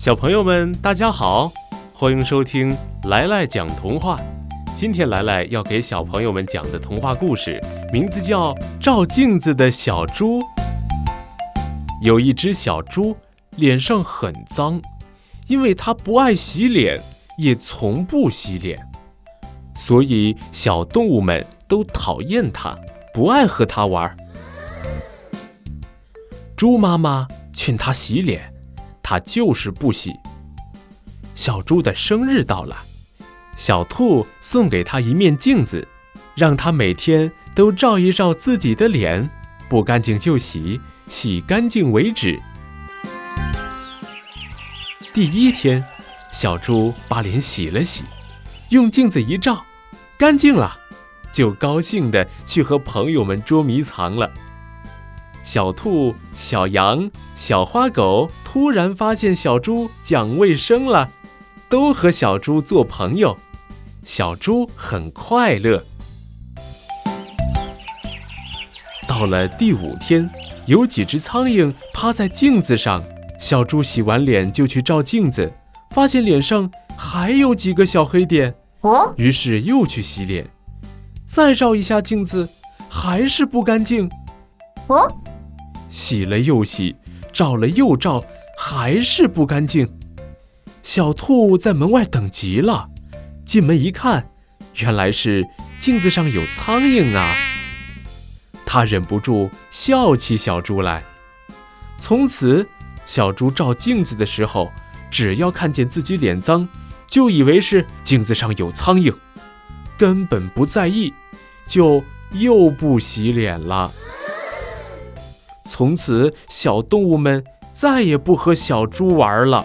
小朋友们，大家好，欢迎收听来来讲童话。今天来来要给小朋友们讲的童话故事，名字叫《照镜子的小猪》。有一只小猪，脸上很脏，因为它不爱洗脸，也从不洗脸，所以小动物们都讨厌它，不爱和它玩。猪妈妈劝它洗脸，它就是不洗。小猪的生日到了，小兔送给它一面镜子，让它每天都照一照自己的脸，不干净就洗，洗干净为止。第一天，小猪把脸洗了洗，用镜子一照，干净了，就高兴地去和朋友们捉迷藏了。小兔、小羊、小花狗突然发现小猪讲卫生了，都和小猪做朋友。小猪很快乐。到了第五天，有几只苍蝇趴在镜子上，小猪洗完脸就去照镜子，发现脸上还有几个小黑点，哦，于是又去洗脸，再照一下镜子，还是不干净。哦，洗了又洗，照了又照，还是不干净。小兔在门外等急了，进门一看，原来是镜子上有苍蝇啊！他忍不住笑起小猪来。从此，小猪照镜子的时候，只要看见自己脸脏，就以为是镜子上有苍蝇，根本不在意，就又不洗脸了。从此，小动物们再也不和小猪玩了。